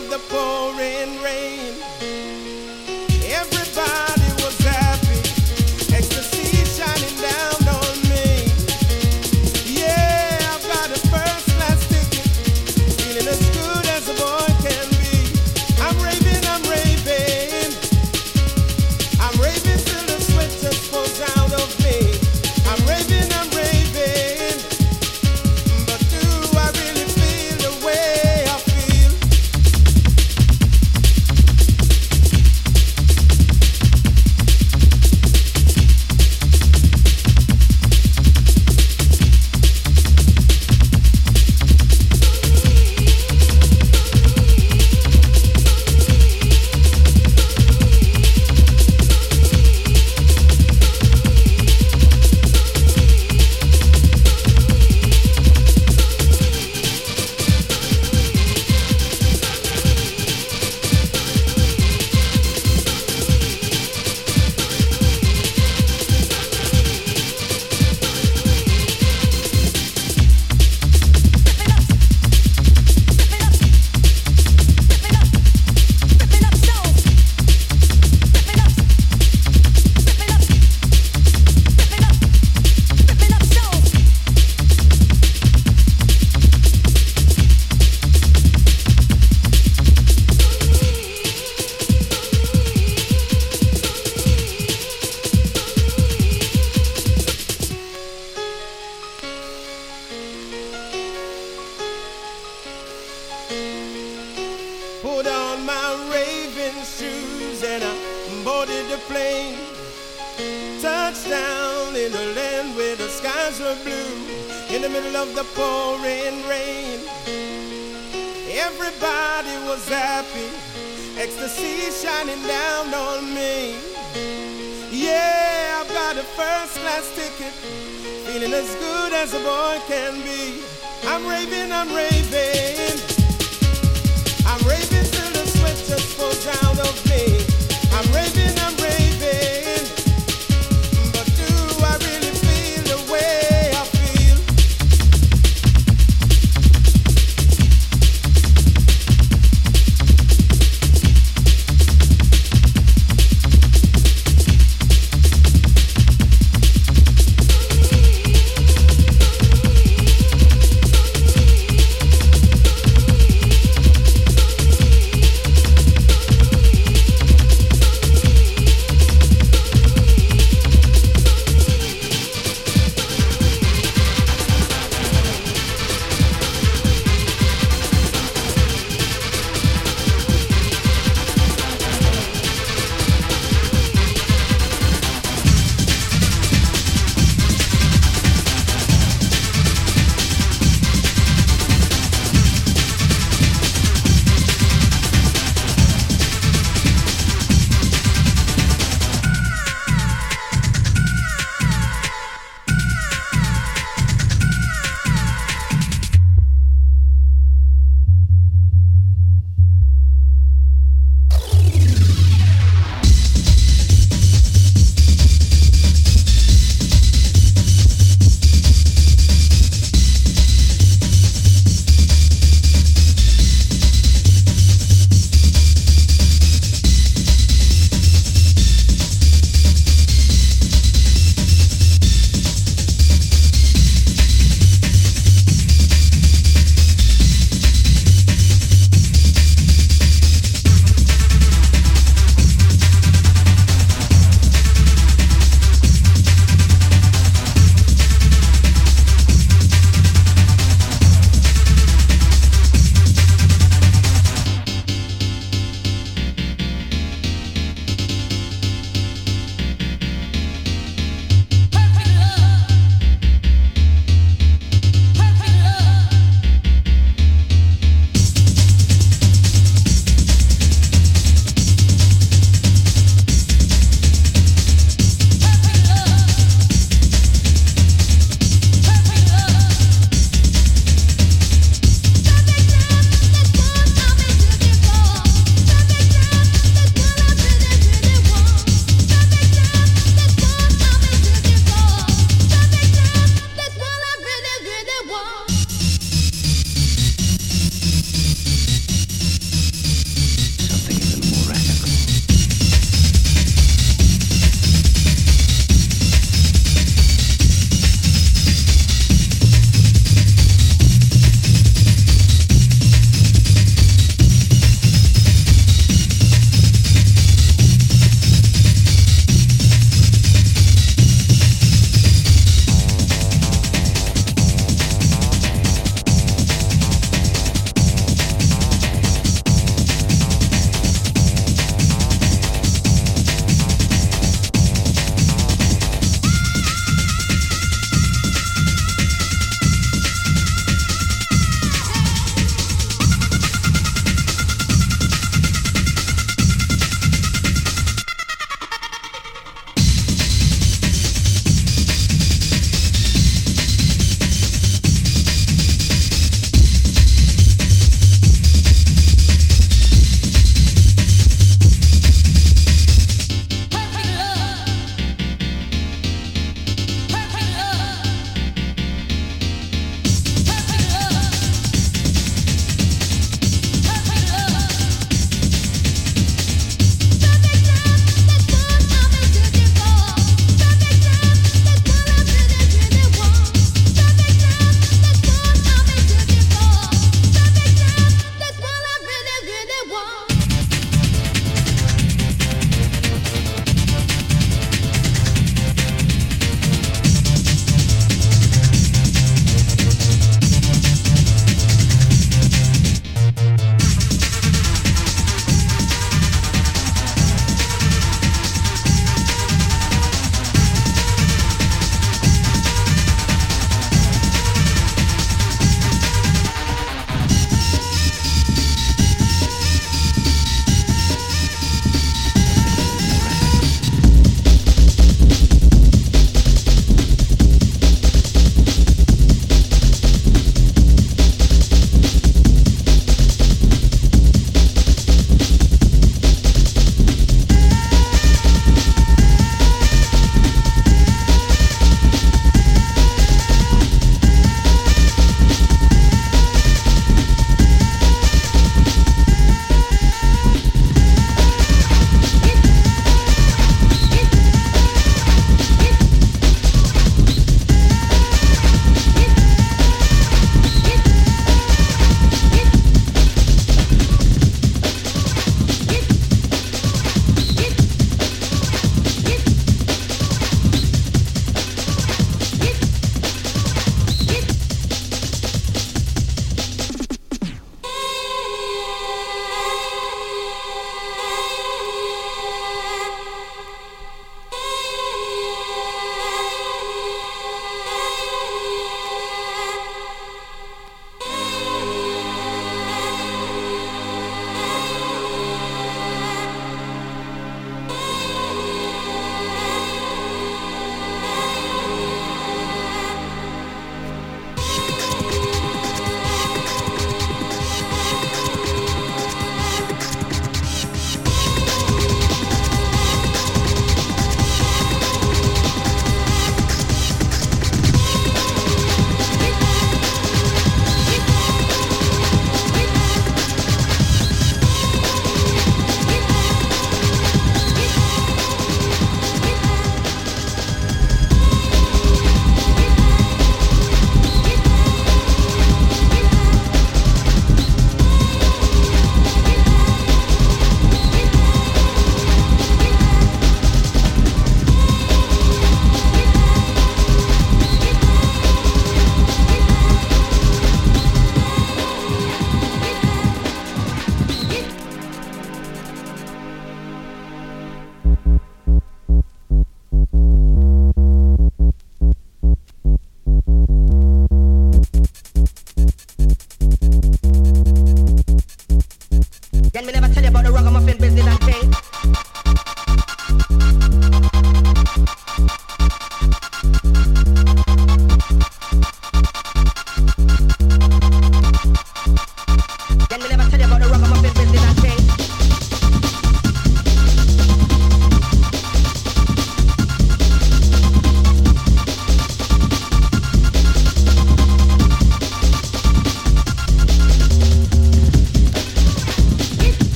of the pouring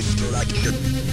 destruction.